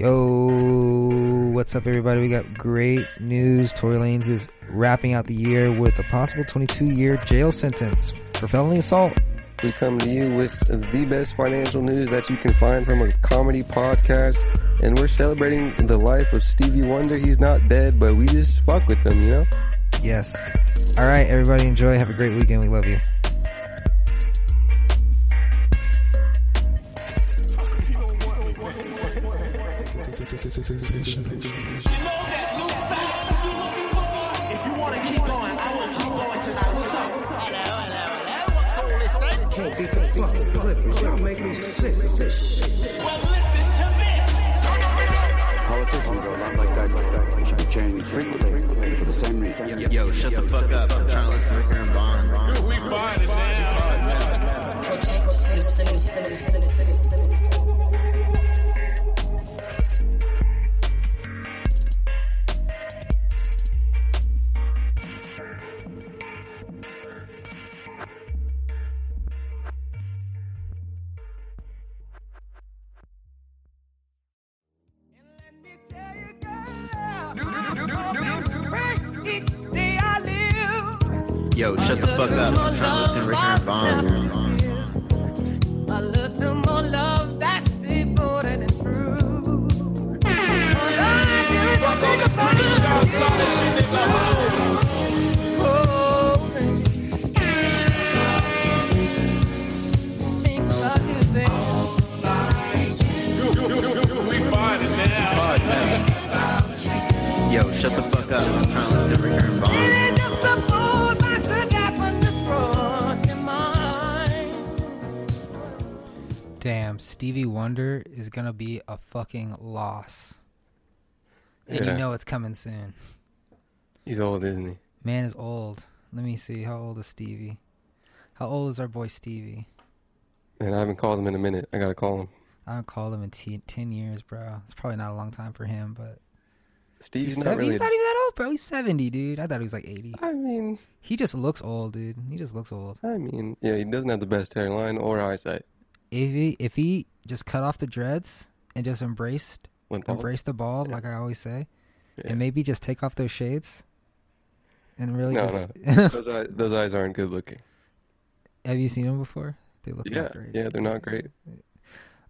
Yo, what's up, everybody? We got great news. Tory Lanez is wrapping out the year with a possible 22 year jail sentence for felony assault. We come to you with the best financial news that you can find from a comedy podcast. And we're celebrating the life of Stevie Wonder. He's not dead, but we just fuck with him, you know? Yes. All right, everybody, enjoy. Have a great weekend. We love you. Going, I will keep going tonight. What's up? Can't beat the Clippers. Y'all make me sick with this shit. Politicians are a lot like that. They should be changed frequently for the same reason. Yo, shut the fuck up. I'm trying to listen to and Bond. protect your city's city, city, city, city. Stevie Wonder is gonna be a fucking loss. And Yeah. you know it's coming soon. He's old, isn't he? Man is old. Let me see. How old is Stevie? How old is our boy Stevie? And I haven't called him in a minute. I gotta call him. I haven't called him in t- 10 years, bro. It's probably not a long time for him, but Steve's he's, not really. he's not even that old, bro. He's 70, dude. I thought he was like 80. I mean, He just looks old, dude. He just looks old. I mean, yeah, he doesn't have the best hairline or eyesight. If he if he just cut off the dreads and just embraced embrace the bald, Yeah. like I always say, Yeah. and maybe just take off those shades and really No, just those eyes, those eyes aren't good looking. Have you seen them before? They look Yeah, not great. yeah, they're not great.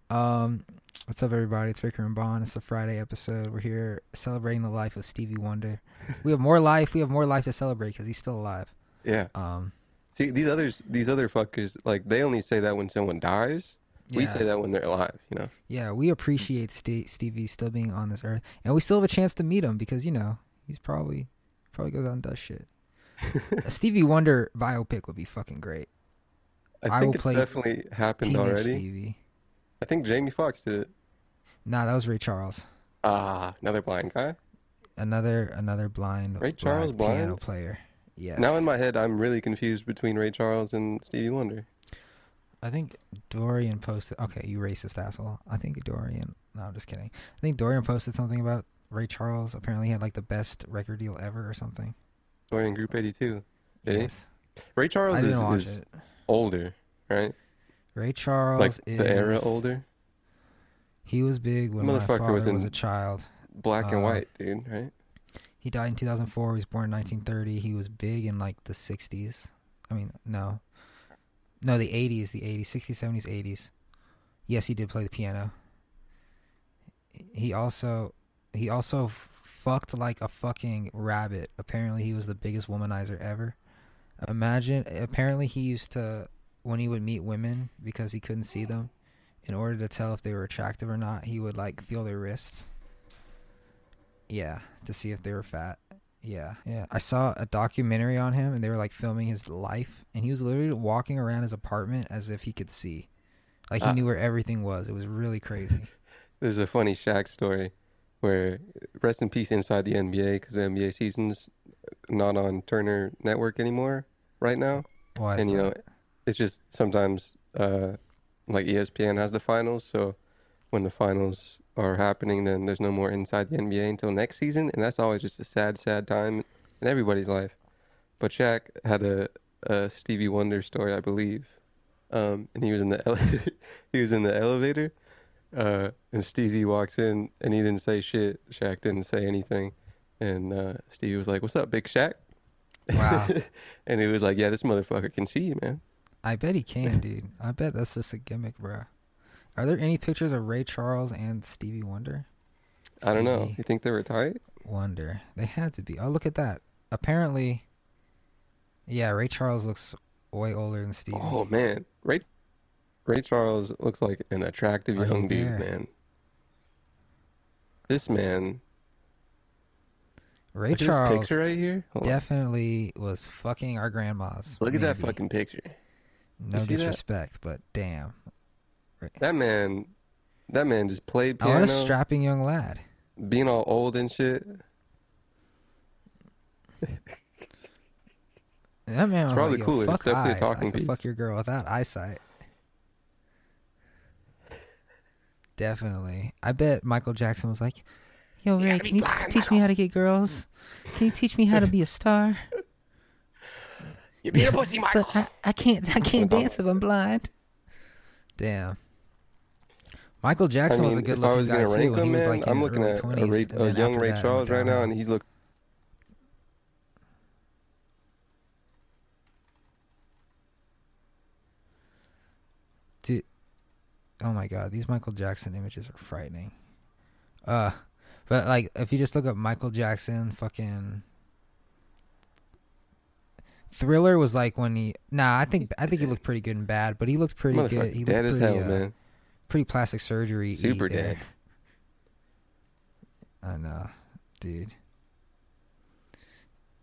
Um, what's up, everybody? It's Ricker and Bond. It's a Friday episode. We're here celebrating the life of Stevie Wonder. we have more life. We have more life to celebrate because he's still alive. Yeah. Um, See, these others, these other fuckers, like they only say that when someone dies. We Yeah. say that when they're alive. You know. yeah, we appreciate Ste Stevie still being on this earth, and we still have a chance to meet him because you know he's probably probably goes out and does shit. a Stevie Wonder biopic would be fucking great. I I think will it's definitely happened Teenage already. Stevie. I think Jamie Foxx did it. Nah, that was Ray Charles. Ah, another blind guy. Another another blind Ray Charles black piano blind? player. Yes. Now in my head, I'm really confused between Ray Charles and Stevie Wonder. I think Dorian posted. Okay, you racist asshole. I think Dorian. No, I'm just kidding. I think Dorian posted something about Ray Charles. Apparently, he had like the best record deal ever or something. Dorian Group 82. Did he? yes, Ray Charles is, is older, right? Ray Charles like is the era older. He was big when my Motherfucker father was was, a child. Black and Uh, white, dude, right? He died in 2004. He was born in 1930. He was big in like the 60s. I mean, no, no, the 80s, the 80s, 60s, 70s, 80s. Yes, he did play the piano. He also, he also fucked like a fucking rabbit. Apparently, he was the biggest womanizer ever. Imagine. Apparently, he used to when he would meet women because he couldn't see them. In order to tell if they were attractive or not, he would like feel their wrists. Yeah, to see if they were fat. Yeah, yeah. I saw a documentary on him, and they were like filming his life, and he was literally walking around his apartment as if he could see, like he Ah. knew where everything was. It was really crazy. There's a funny Shaq story where rest in peace inside the NBA because the NBA season's not on Turner Network anymore right now. Why? and you know, it's just sometimes uh, like ESPN has the finals, so when the finals are happening, then there's no more inside the NBA until next season, and that's always just a sad, sad time in everybody's life. But Shaq had a, a Stevie Wonder story, I believe, um, and he was in the ele- he was in the elevator uh, and Stevie walks in and he didn't say shit. Shaq didn't say anything, and uh, Stevie was like, "What's up, Big Shaq?" Wow. and he was like, "Yeah, this motherfucker can see you, man." I bet he can, dude. I bet that's just a gimmick, bro. Are there any pictures of Ray Charles and Stevie Wonder? I don't know. You think they were tight? Wonder. They had to be. Oh, look at that. Apparently, yeah, Ray Charles looks way older than Stevie. Oh man, Ray Ray Charles looks like an attractive Are you young dude, man. This man, Ray look at this Charles picture right here. Hold on. definitely was fucking our grandmas. Look at that fucking picture. No see that? disrespect, but damn. That man, that man just played Oh, piano, what a strapping young lad. being all old and shit. That man was probably like, cool. Yo, It's fuck definitely a eyes. talking I could fuck your girl without eyesight. Definitely. I bet Michael Jackson was like, Yo, Ray, can you t- teach me how to get girls? Can you teach me how to be a star? You be a pussy, Michael. But I, I can't I can't dance if I'm blind. Damn. Michael I Jackson was a good looking guy too when he was like in I'm looking at a, 20s. Ray, a young Ray that Charles right now, and he's look. Dude, oh my god, these Michael Jackson images are frightening. Uh, but like if you just look up Michael Jackson, fucking Thriller was like when he. Nah, I think I think he looked pretty good and bad, but he looked pretty good. He looked as pretty, hell, uh, man. Pretty plastic surgery. Super dead. I know, dude.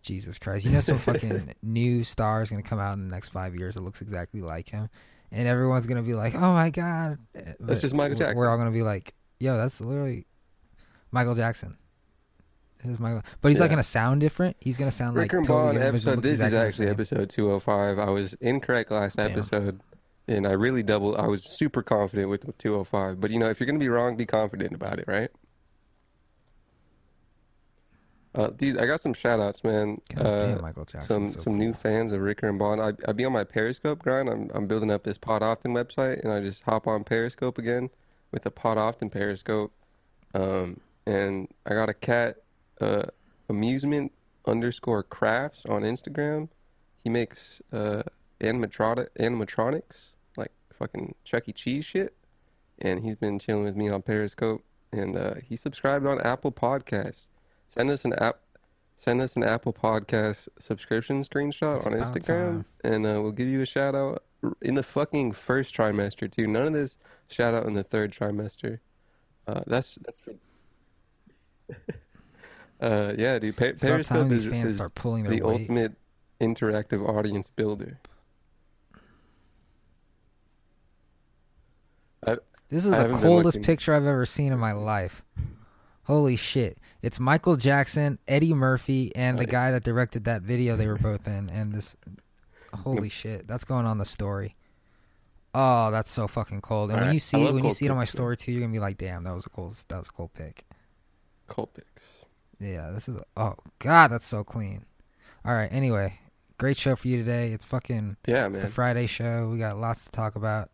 Jesus Christ! You know some fucking new star is gonna come out in the next five years that looks exactly like him, and everyone's gonna be like, "Oh my god!" But just Michael we're- Jackson. We're all gonna be like, "Yo, that's literally Michael Jackson." This is Michael, but he's not Yeah. gonna sound different. He's gonna sound Rick like and totally Bond different, but he's gonna episode. This exactly the actually episode 205. I was incorrect last Damn. episode, and I really doubled. I was super confident with 205. But you know, if you're gonna be wrong, be confident about it, right? Uh, dude, I got some shout outs, man. Uh, damn, Michael some so some new fans of Ricker and Bond. I I be on my Periscope grind. I'm I'm building up this Pod Often website, and I just hop on Periscope again with the Pod Often Periscope. Um, and I got a cat, uh, amusement underscore crafts on Instagram. He makes uh animatronic animatronics fucking Chuck E. Cheese shit, and he's been chilling with me on Periscope. And uh, he subscribed on Apple Podcasts. Send us an app. Send us an Apple Podcast subscription screenshot It's on Instagram, time. and uh, we'll give you a shout out in the fucking first trimester too. None of this shout out in the third trimester. Uh, that's that's uh, yeah, dude. Pa- It's about time Periscope these is, fans is start pulling their the weight. ultimate interactive audience builder. I, This is I the coldest picture I've ever seen in my life. Holy shit. It's Michael Jackson, Eddie Murphy, and the guy that directed that video they were both in. And this. Holy shit. That's going on the story. Oh, that's so fucking cold. And when Alright, you see it, when you see it on my story too, you're gonna be like, damn, that was a cold that was a cold pic. Colpix. Yeah, this is oh god, that's so clean. Alright, anyway. Great show for you today. It's fucking Yeah, man. it's the. Friday show. We got lots to talk about.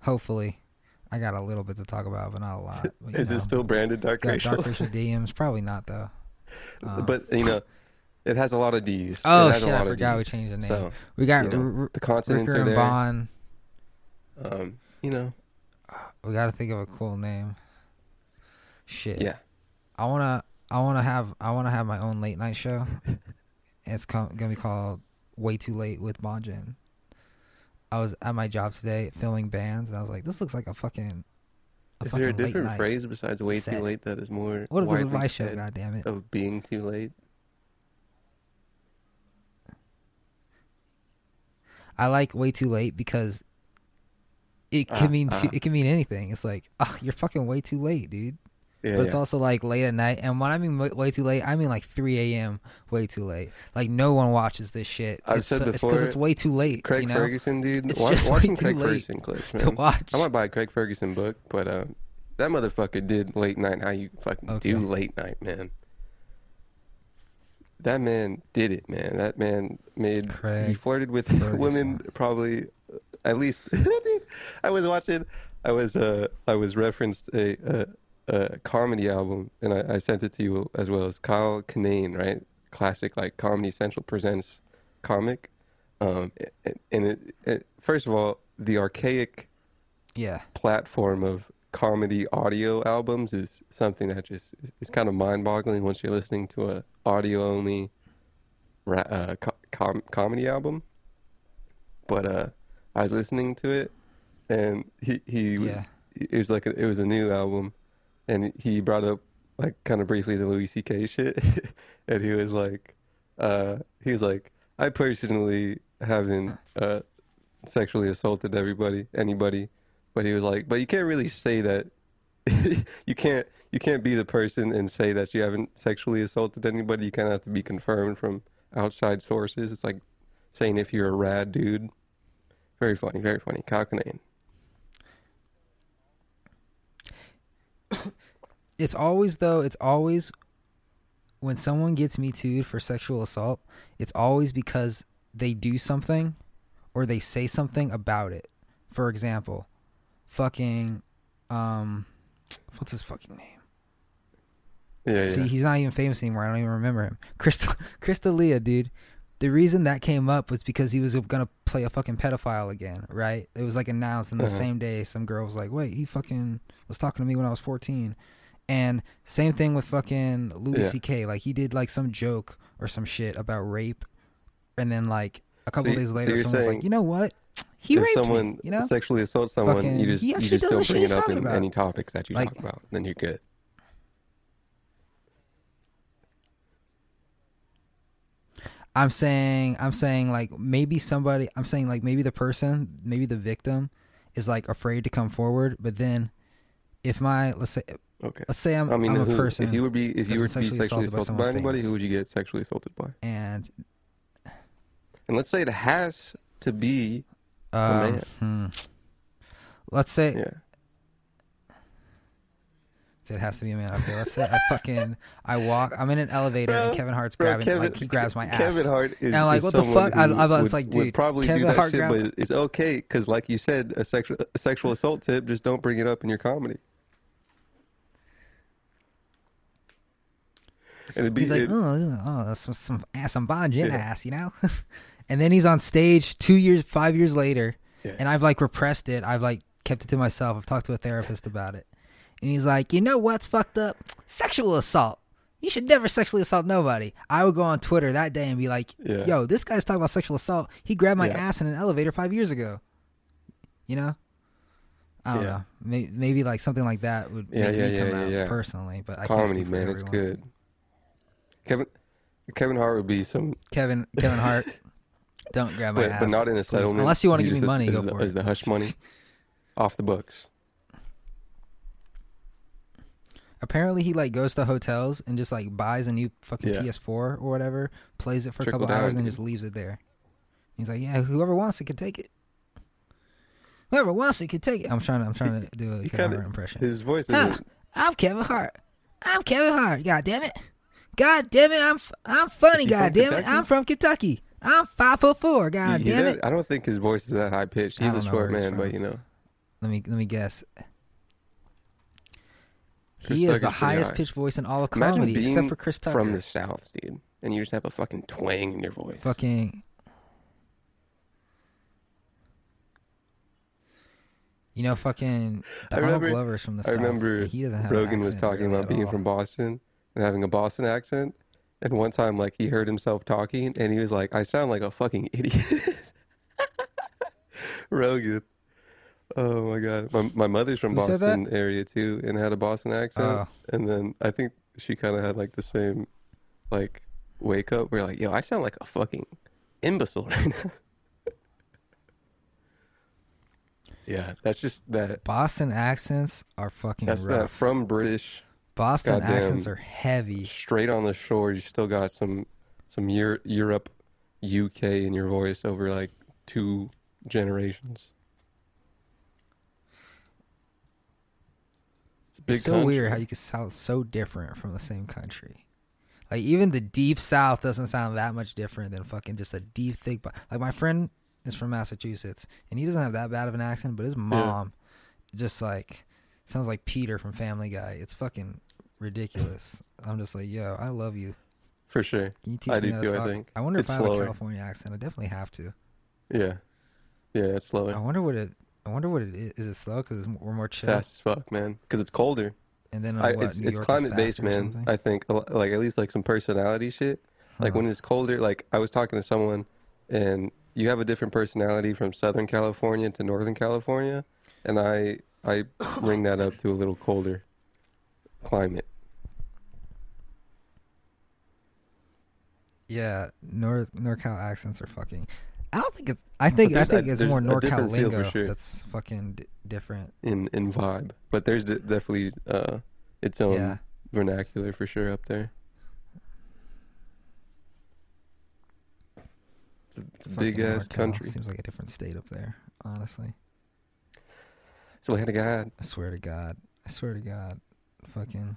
Hopefully. I got a little bit to talk about, but not a lot. But, Is know. it still branded Dark Racial? Dark Racial DMs? Probably not though. Um, but you know, it has a lot of D's. oh shit! I forgot we changed the name. So we got you know, R- R- the consonants Ricker are there. Bond. Um, you know, We got to think of a cool name. Shit. yeah. I wanna. I wanna have. I wanna have my own late night show. it's co- gonna be called "Way Too Late" with Bonjin. I was at my job today filming bands, and I was like, "This looks like a fucking." A Is there a different phrase besides "way set. too late" that is more What if this is widely my show? God damn it! of being too late? I like way too late because it can Ah, mean ah. too, it can mean anything. It's like, oh, you're fucking way too late, dude. Yeah, but it's yeah. also like late at night, and when I mean way, way too late, I mean like 3 a.m. Way too late. Like no one watches this shit. I've it's said so- it's before, it's way too late. Craig you know? Ferguson, dude. It's Wa- just way watching too Craig late Ferguson clips, man. to watch. I might buy a Craig Ferguson book, but uh, that motherfucker did late night. How you fucking Okay. do late night, man? That man did it, man. That man made. he flirted with Ferguson. women probably, uh, at least. dude, I was watching. I was uh I was referenced a a, a comedy album and I, I sent it to you as well as Kyle Kinane, right? Classic like Comedy Central presents comic. Um and it, it first of all, the archaic Yeah. platform of comedy audio albums is something that just is kind of mind-boggling once you're listening to a audio only ra- uh, com- comedy album. But uh, I was listening to it, and he he Yeah. it was like a, it was a new album, and he brought up like kind of briefly the Louis C.K. shit, and he was like, uh, he was like, I personally haven't uh, sexually assaulted everybody, anybody, but he was like, but you can't really say that. you can't you can't be the person and say that you haven't sexually assaulted anybody. You kind of have to be confirmed from outside sources. It's like saying if you're a rad dude. Very funny, very funny. Kinane. It's always though. It's always when someone gets me too for sexual assault. It's always because they do something or they say something about it. For example, fucking, um, what's his fucking name? Yeah, yeah. See, he's not even famous anymore. I don't even remember him. Crystal Chris D'Elia, dude. The reason that came up was because he was gonna play a fucking pedophile again, right? It was like announced, and the Uh-huh. same day, some girl was like, "Wait, he fucking was talking to me when I was 14." And same thing with fucking Louis Yeah. C.K. Like he did like some joke or some shit about rape, and then like a couple So days later, you're someone was like, "You know what? He if raped someone me." You know? sexually assaults someone, Fucking- you just you just don't bring it up in about. any topics that you Like- talk about. Then you're good. I'm saying I'm saying like maybe somebody I'm saying like maybe the person, maybe the victim is like afraid to come forward, but then if my let's say Okay. let's say I'm, I mean, I'm a who- person if you would be if you were been to be sexually assaulted by, someone anybody, famous, who would you get sexually assaulted by? and And let's say it has to be a um, man. hmm, let's say Yeah. so it has to be a man. Okay, let's say I fucking I walk I'm in an elevator Bro, and Kevin Hart's Bro, grabbing Kevin, like he grabs my ass. Kevin Hart is, And I'm like, is what the someone fuck? I- who I was would, like, would dude, probably Kevin do that Hart shit, grabbed- but it's okay because, like you said, a sexual a sexual assault tip. Just don't bring it up in your comedy. And be, He's like, it- oh, oh, that's some some ass, some Bon Jen Yeah. ass, you know. and then he's on stage two years, five years later, Yeah. and I've like repressed it. I've like kept it to myself. I've talked to a therapist about it, and he's like, you know what's fucked up? Sexual assault. You should never sexually assault nobody. I would go on Twitter that day and be like, Yeah. yo, this guy's talking about sexual assault. He grabbed my Yeah. ass in an elevator five years ago. You know. I don't Yeah. know. Maybe, maybe like something like that would Yeah, make yeah, me yeah, come yeah, personally, but I can't comedy, man, it's good. Kevin Kevin Hart would be some, Kevin Kevin Hart. Don't grab my but, ass. but not in a please. Unless you want to give me money, is go the, for is it. the hush money off the books? Apparently, he like goes to hotels and just like buys a new fucking Yeah. PS4 or whatever, plays it for a Trickle couple hours, and then dude. just leaves it there. He's like, yeah, whoever wants it can take it. Whoever wants it can take it. I'm trying to I'm trying to do a He Kevin kinda- Hart impression. His voice Huh, isn't. I'm Kevin Hart. I'm Kevin Hart. God damn it. God damn it. I'm I'm funny. God damn it. I'm from Kentucky. I'm five foot four. God he- damn it. I don't think his voice is that high pitched. He's a short man, but you know. Let me let me guess. Chris He is the highest high. pitched voice in all of Imagine comedy, except for Chris Tucker. from the South, dude, and you just have a fucking twang in your voice. fucking. You know, fucking I Donald remember- Glover's from the I South. remember he doesn't have Rogan was talking really about being all. from Boston and having a Boston accent. And one time, like, he heard himself talking, and he was like, "I sound like a fucking idiot." Rogan. Oh my god, my my mother's from Who said that? Boston area too, and had a Boston accent. Oh. And then I think she kind of had like the same, like, wake up where like, "Yo, I sound like a fucking imbecile right now." yeah, that's just that. Boston accents are fucking That's that from British Boston goddamn- accents are heavy. straight on the shore. You still got some some Eur- Europe, UK in your voice over like two generations. It's It's so country. weird how you can sound so different from the same country. Like even the deep south doesn't sound that much different than fucking just a deep thick. Bo- like my friend is from Massachusetts and he doesn't have that bad of an accent, but his mom just like sounds like Peter from Family Guy. It's fucking ridiculous. I'm just like, yo, I love you. For sure. Can you teach I me do how to too, I talk? think. I wonder It's if I have slower. a California accent. I definitely have to. Yeah. Yeah, it's slower. I wonder what it. I wonder what it is. Is it slow because we're more chill? Fast as fuck, man. Because it's colder. And then I, what, it's it's climate based, man. I think like at least like some personality shit. Like Huh. when it's colder, like I was talking to someone, and you have a different personality from Southern California to Northern California, and I I bring that up to a little colder climate. Yeah, North NorCal accents are fucking. I don't think it's. I think I think it's more NorCal lingo sure. that's fucking d- different. in in vibe, but there's de- definitely uh its own Yeah. vernacular for sure up there. It's a, it's a big ass NorCal country. Seems like a different state up there. Honestly, So we had a God. I swear to God. I swear to God. Fucking.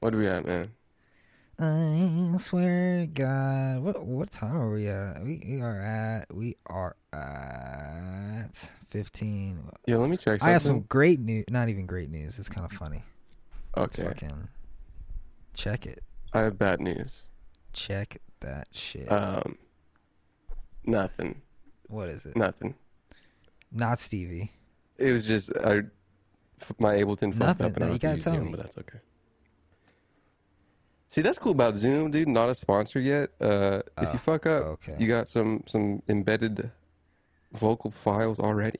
What do we at, man? I swear to God. What what time are we at? We, we are at. We are at fifteen. Yeah, let me check. I have some great news. Not even great news. It's kind of funny. Okay, fucking. Check it. I have bad news. Check that shit. Um, nothing, what is it? nothing. Not Stevie. It was just I, my Ableton fucked up, and I have to use Zoom, me. but that's okay. See, that's cool about Zoom, dude. Not a sponsor yet. Uh, if Oh, you fuck up, okay. you got some some embedded vocal files already.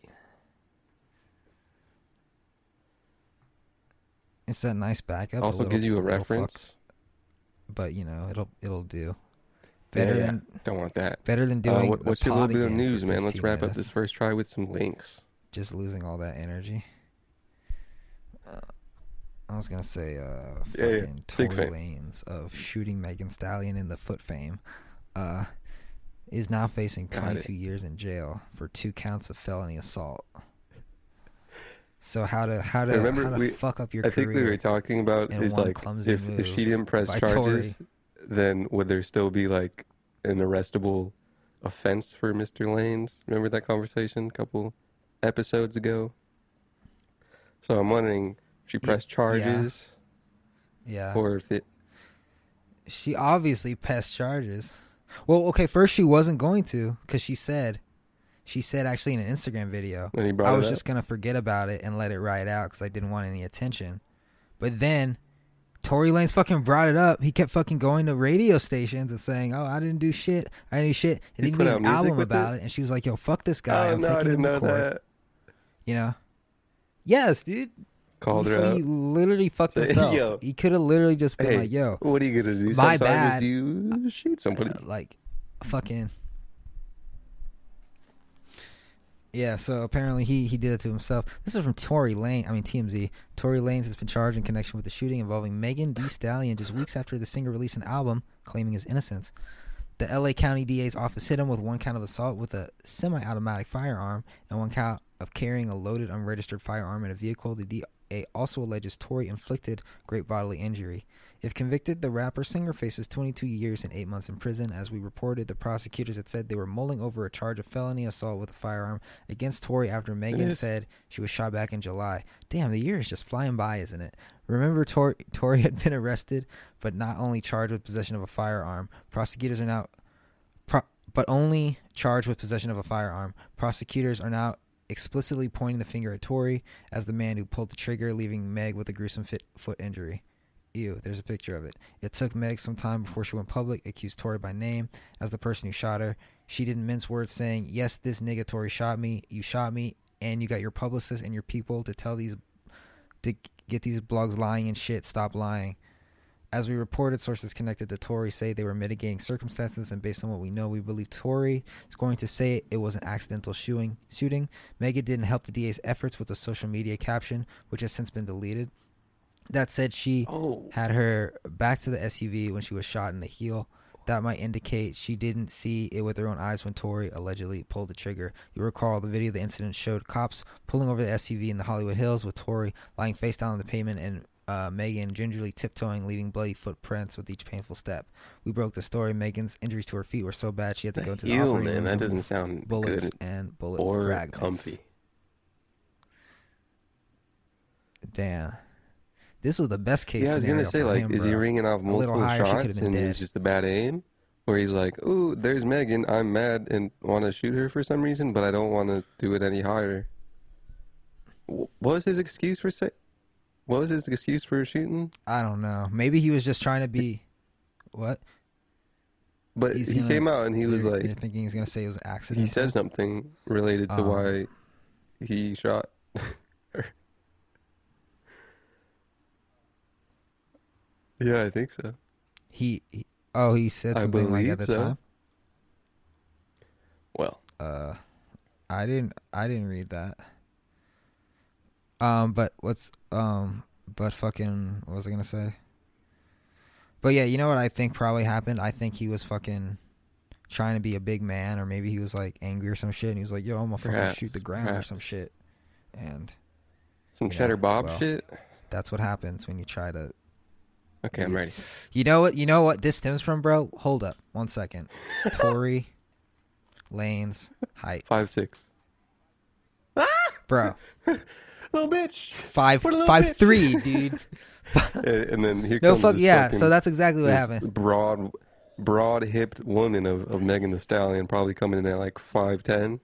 It's that nice backup. also little- gives you a little fuck, reference. but you know it'll it'll do. Better yeah. than Don't want that. better than Uh, doing. what, the what's your little bit of news, man? Let's 15 wrap up this first try with some links. Just losing all that energy. I was gonna say, uh, Yeah, yeah. fucking Tory fan. Lanez of shooting Megan Stallion in the foot fame, uh, is now facing 22 years in jail for two counts of felony assault. So how to how to Remember how to we- fuck up your I career? think we were talking about is like if if she didn't press charges, Tory. then would there still be like an arrestable offense for Mr. Lanez? Remember that conversation a couple episodes ago? So I'm wondering she pressed charges yeah. or if it She obviously pressed charges. Well, okay, first she wasn't going to because she said, she said actually in an Instagram video, when he brought I was just gonna forget about it and let it ride out because I didn't want any attention. But then Tory Lanez fucking brought it up. He kept fucking going to radio stations and saying, "Oh, I didn't do shit. I didn't do shit." And He he put made an album about it? it? and she was like, "Yo, fuck this guy. oh I'm no, taking him to court." that. You know? Yes, dude. Called he, her out. he literally fucked Say, himself. "Yo." he could have literally just been Hey, like, "Yo, what are you gonna do? my Sometimes bad. you shoot somebody. uh, like fucking yeah so apparently he he did it to himself this is from tory lane i mean tmz tory lanez has been charged in connection with the shooting involving megan thee stallion just weeks after the singer released an album claiming his innocence the la county da's office hit him with one count of assault with a semi-automatic firearm and one count of carrying a loaded unregistered firearm in a vehicle the da also alleges tory inflicted great bodily injury if convicted, the rapper singer faces 22 years and 8 months in prison. As we reported, the prosecutors had said they were mulling over a charge of felony assault with a firearm against Tory after Megan said she was shot back in July. Damn, the year is just flying by, isn't it? Remember, Tor- Tory had been arrested, but not only charged with possession of a firearm. Prosecutors are now, pro- but only charged with possession of a firearm. Prosecutors are now explicitly pointing the finger at Tory as the man who pulled the trigger, leaving Meg with a gruesome fit- foot injury. Ew, there's a picture of it. It took Meg some time before she went public, accused Tory by name as the person who shot her. She didn't mince words saying, Yes, this nigga Tory shot me, you shot me, and you got your publicist and your people to tell these to get these blogs lying and shit, stop lying. As we reported, sources connected to Tory say they were mitigating circumstances, and based on what we know, we believe Tory is going to say it was an accidental shooting. Shooting. Megan didn't help the DA's efforts with a social media caption, which has since been deleted. That said, she Oh, had her back to the SUV when she was shot in the heel. That might indicate she didn't see it with her own eyes when Tory allegedly pulled the trigger. You recall the video of the incident showed cops pulling over the SUV in the Hollywood Hills with Tory lying face down on the pavement and uh, Megan gingerly tiptoeing, leaving bloody footprints with each painful step. We broke the story. Megan's injuries to her feet were so bad she had to go to the heel, operating man. room That doesn't sound bullets good and bullet or fragments. comfy. Damn. This was the best case yeah, I was gonna say like, him, is he ringing off multiple higher, shots and dead. it's just a bad aim, or he's like, "Ooh, there's Megan. I'm mad and want to shoot her for some reason, but I don't want to do it any higher." What was his excuse for say? What was his excuse for shooting? I don't know. Maybe he was just trying to be. What? But He's he gonna- came out and he was like, they're thinking he's gonna say it was an accident. he said something related to Um, why he shot. yeah, I think so. He, he oh he said something like at the so. time. Well, Uh, I didn't I didn't read that. Um, but what's um, but fucking what was I gonna say? But yeah, you know what I think probably happened. I think he was fucking trying to be a big man, or maybe he was like angry or some shit, and he was like, "Yo, I'm gonna fucking Perhaps, shoot the ground or some shit," and some Cheddar Bob well. shit. that's what happens when you try to. Okay, I'm ready. You know what? You know what this stems from, bro? Hold up, one second. Tory Lanez height, Five six. bro. Little bitch. Five little five bitch. three, dude. and and then here No comes fuck yeah. fucking- So that's exactly what happened. Broad, broad hipped woman of, of Megan Thee Stallion, probably coming in at like five ten.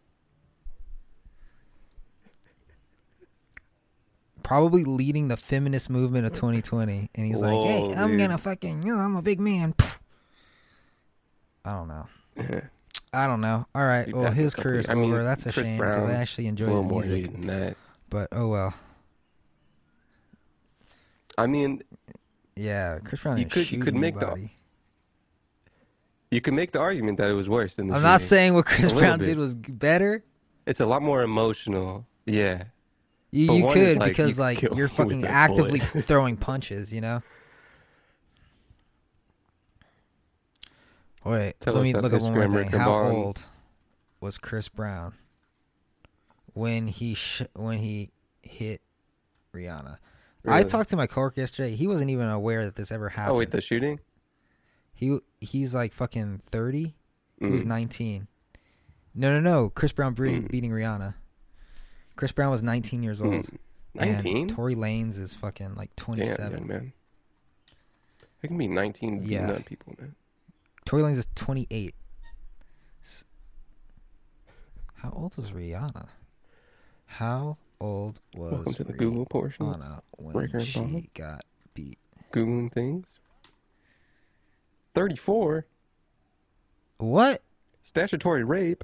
Probably leading the feminist movement of 2020, and he's like, "Hey, Whoa, I'm gonna fucking, you know, I'm a big man." I don't know. I don't know. All right. Well, his fuck up, career's. I mean, over. That's a Chris shame because I Brown, actually A enjoy little his more music. hate than that. But oh well. I mean, Yeah, Chris Brown. You could- you could make the- you can make the argument that it was worse than the I'm not saying what Chris Brown bit. did was better. It's a lot more emotional. Yeah. You, you could like, because you like you're fucking actively throwing punches. You know. Wait, Tell let me look up one more thing. How old was Chris Brown when he sh- when he hit Rihanna? I talked to my coworker yesterday. He wasn't even aware that this ever happened. Oh wait, the shooting? he he's like fucking thirty. He was Mm. nineteen. No, no, no. Chris Brown beating, Mm. beating Rihanna. Chris Brown was nineteen years old. Mm. And 19? Tory Lanez is fucking like Damn, twenty-seven. young man. I can be 19 beating Yeah. up people, man. Tory Lanez is 28. How old was Rihanna? How old was Welcome to the Google portion. Rihanna when and she got beat? Googling things. 34. What? Statutory rape.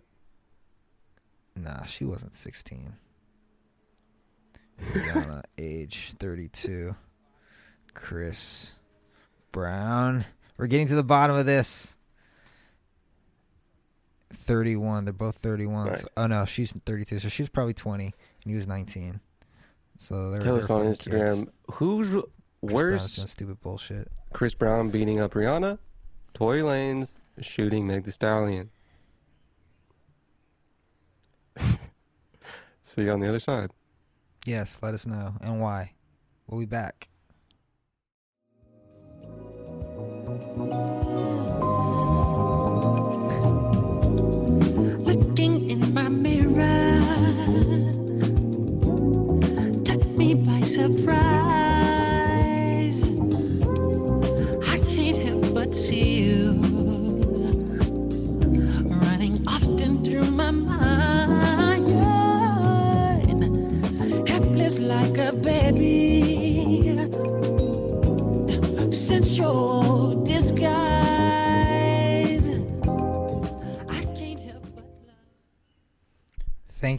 Nah, she wasn't 16. Rihanna, age 32. Chris Brown. We're getting to the bottom of this. 31. They're both 31. Right. So- oh, no, she's 32. So she's probably 20, and he was 19. So they're, Tell us on fucking kids. Instagram who's Chris worse? stupid bullshit. Chris Brown beating up Rihanna, Tory Lanez shooting Meg The Stallion. See you on the other side. Yes, let us know. And why. We'll be back.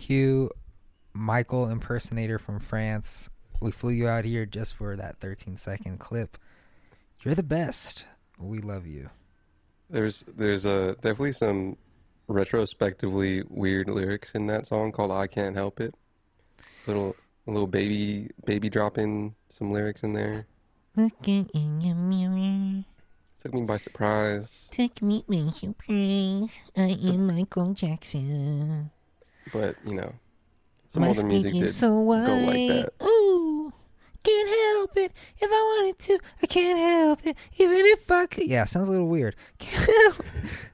Thank you, Michael impersonator from France. We flew you out here just for that 13 second clip. You're the best. We love you. There's there's uh, definitely some retrospectively weird lyrics in that song called "I Can't Help It." Little little baby baby dropping some lyrics in there. Looking in your mirror, Took me by surprise. take me by surprise. I am Michael Jackson. But you know, some My older music did so go white. like that. Ooh, can't help it. If I wanted to, I can't help it. Even if I could. Yeah, sounds a little weird. Can't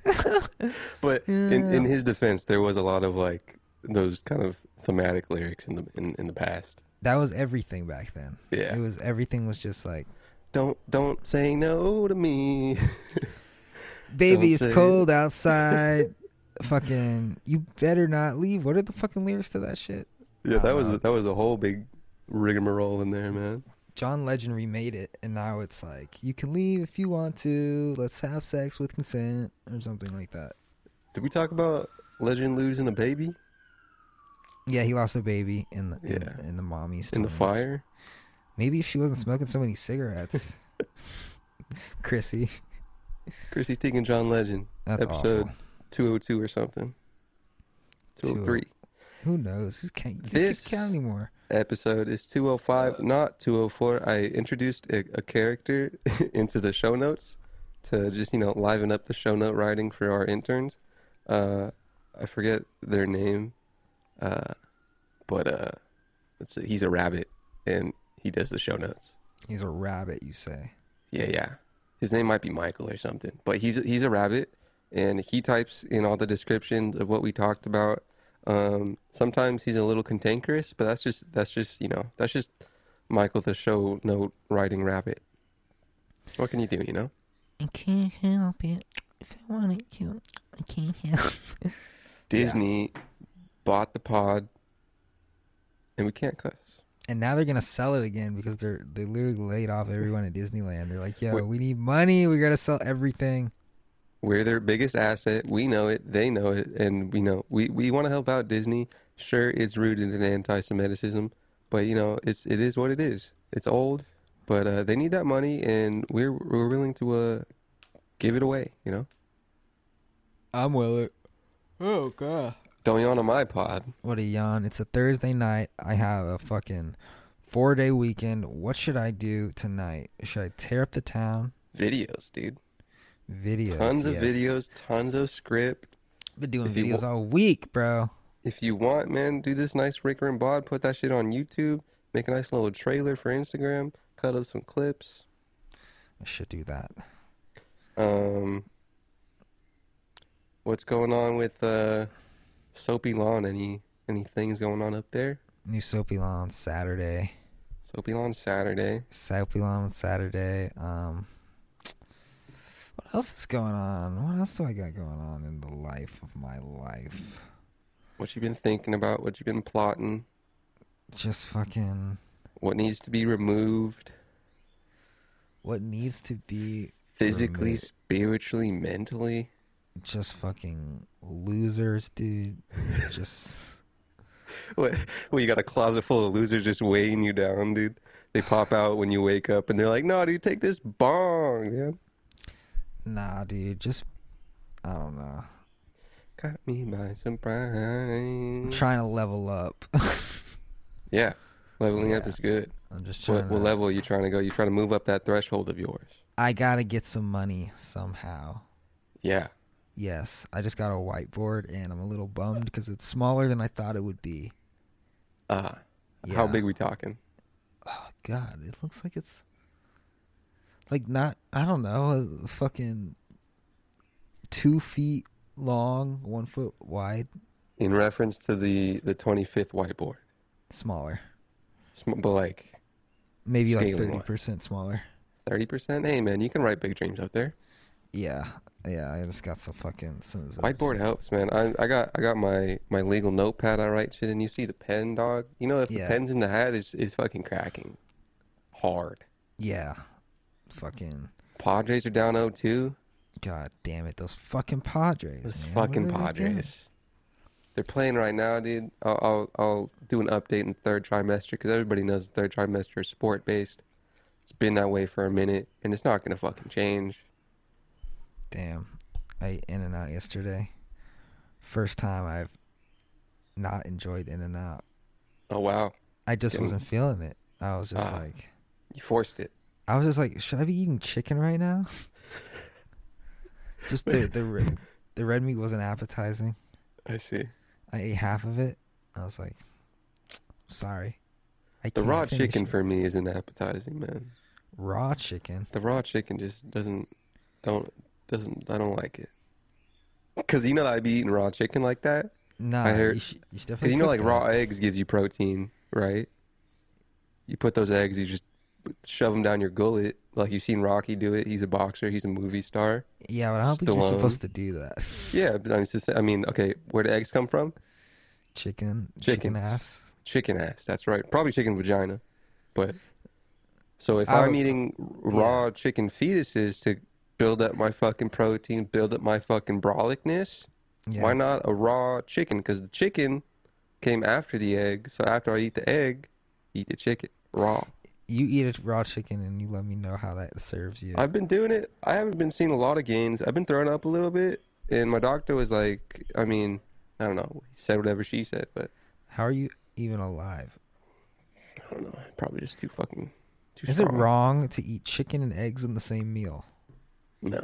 help But in, in his defense, there was a lot of like those kind of thematic lyrics in the in, in the past. That was everything back then. Yeah. It was everything was just like, Don't don't say no to me. baby, Don't it's cold outside. Fucking, you better not leave. What are the fucking lyrics to that shit? yeah, that was know. Uh, that was a whole big rigmarole in there, man. John Legend remade it, and now it's like, you can leave if you want to. Let's have sex with consent, or something like that. Did we talk about Legend losing a baby Yeah, he lost a baby in the in, Yeah. in the mommy's in the fire? Maybe if she wasn't smoking so many cigarettes. Chrissy, Chrissy taking John Legend, that's episode awful. 202 or something. 203. Who knows? Who's can't, This- can't count anymore. episode is 205, not 204. I introduced a, a character into the show notes to just, you know, liven up the show note writing for our interns. Uh, I forget their name, uh, but uh, let's see, he's a rabbit and he does the show notes. He's a rabbit, you say. Yeah, yeah. His name might be Michael or something, but he's he's a rabbit, and he types in all the descriptions of what we talked about. Um, sometimes he's a little cantankerous, but that's just that's just you know that's just Michael the show note writing rabbit. What can you do? You know, I can't help it. If I wanted to, I can't help it. Disney bought the pod, and we can't cuss. And now they're gonna sell it again because they're they literally laid off everyone at Disneyland. They're like, yo, Wait. we need money. We gotta sell everything. We're their biggest asset. We know it. They know it, and you know we, we want to help out Disney. Sure, it's rooted in anti-Semitism, but you know it's it is what it is. It's old, but uh, they need that money, and we're we're willing to uh, give it away. You know, I'm willing. Oh god. don't yawn on my pod. What a yawn. It's a Thursday night. I have a fucking four day weekend. What should I do tonight? Should I tear up the town? Videos, dude. Videos. Tons of yes. videos, tons of script. Been doing If videos all week, bro. If you want, man, do this nice Ricker and Bond. Put that shit on YouTube. Make a nice little trailer for Instagram. Cut up some clips. I should do that. Um, what's going on with uh, Soapy Lawn? Any any things going on up there? New Soapy Lawn Saturday. Soapy Lawn Saturday. Soapy Lawn Saturday. Um, else is going on? What else do I got going on in the life of my life? What you been thinking about? What you been plotting? Just fucking What needs to be removed? what needs to be Physically, Removed. spiritually, mentally. just fucking losers, dude. just What? Well, you got a closet full of losers just weighing you down, dude. They pop out when you wake up, and they're like, "No, dude, take this bong, man." Nah, dude. Just I don't know. Caught me by I'm trying to level up. Yeah, leveling up is good. I'm just trying. What, what level are you trying to go? You trying to move up that threshold of yours? I gotta get some money somehow. Yeah. Yes, I just got a whiteboard and I'm a little bummed because it's smaller than I thought it would be. Uh, how Yeah. big we talking? Oh God, it looks like it's like not. I don't know, a fucking two feet long, one foot wide, In reference to the the 25th whiteboard, smaller. Sm- but like Maybe like thirty percent smaller. 30%. Hey man, you can write big dreams up there. Yeah, yeah. I just got some fucking some, some Whiteboard helps, man. I I got I got my my legal notepad. I write shit, and you see the pen, dog. You know if Yeah. the pen's in the hat, is is fucking cracking, hard. Yeah, fucking. Padres are down 0-2. God damn it, those fucking Padres. Those man. Fucking are they? Padres. They're playing right now, dude. I'll, I'll I'll do an update in the third trimester because everybody knows the third trimester is sport based. It's been that way for a minute, and it's not gonna fucking change. Damn. I ate In and Out yesterday. First time I've not enjoyed In and Out. Oh wow, I just wasn't feeling it. I was just Ah. like, you forced it. I was just like, should I be eating chicken right now? just the the re- the red meat wasn't appetizing. I see. I ate half of it. I was like, sorry. I The raw chicken it. for me isn't appetizing, man. raw chicken. The raw chicken just doesn't don't doesn't I don't like it. Cause you know that I'd be eating raw chicken like that. Nah, I heard- you should, you should Cause you know like raw eggs gives you protein, right? you put those eggs, you just shove them down your gullet, like you've seen Rocky do it. He's a boxer. He's a movie star. Yeah, but I don't think you're supposed to do that. Yeah, but I mean, it's just, I mean, okay, where do eggs come from? Chicken, chicken ass. Chicken ass. That's right. Probably chicken vagina. But so if I I'm would- eating raw chicken fetuses to build up my fucking protein, build up my fucking brolickness, Yeah. why not a raw chicken? Because the chicken came after the egg. So after I eat the egg, eat the chicken raw. You eat a raw chicken and you let me know how that serves you. I've been doing it. I haven't been seeing a lot of gains. I've been throwing up a little bit, and my doctor was like, I mean, I don't know. He said whatever she said, but how are you even alive? I don't know. Probably just too fucking too Is it wrong to eat chicken and eggs in the same meal? No.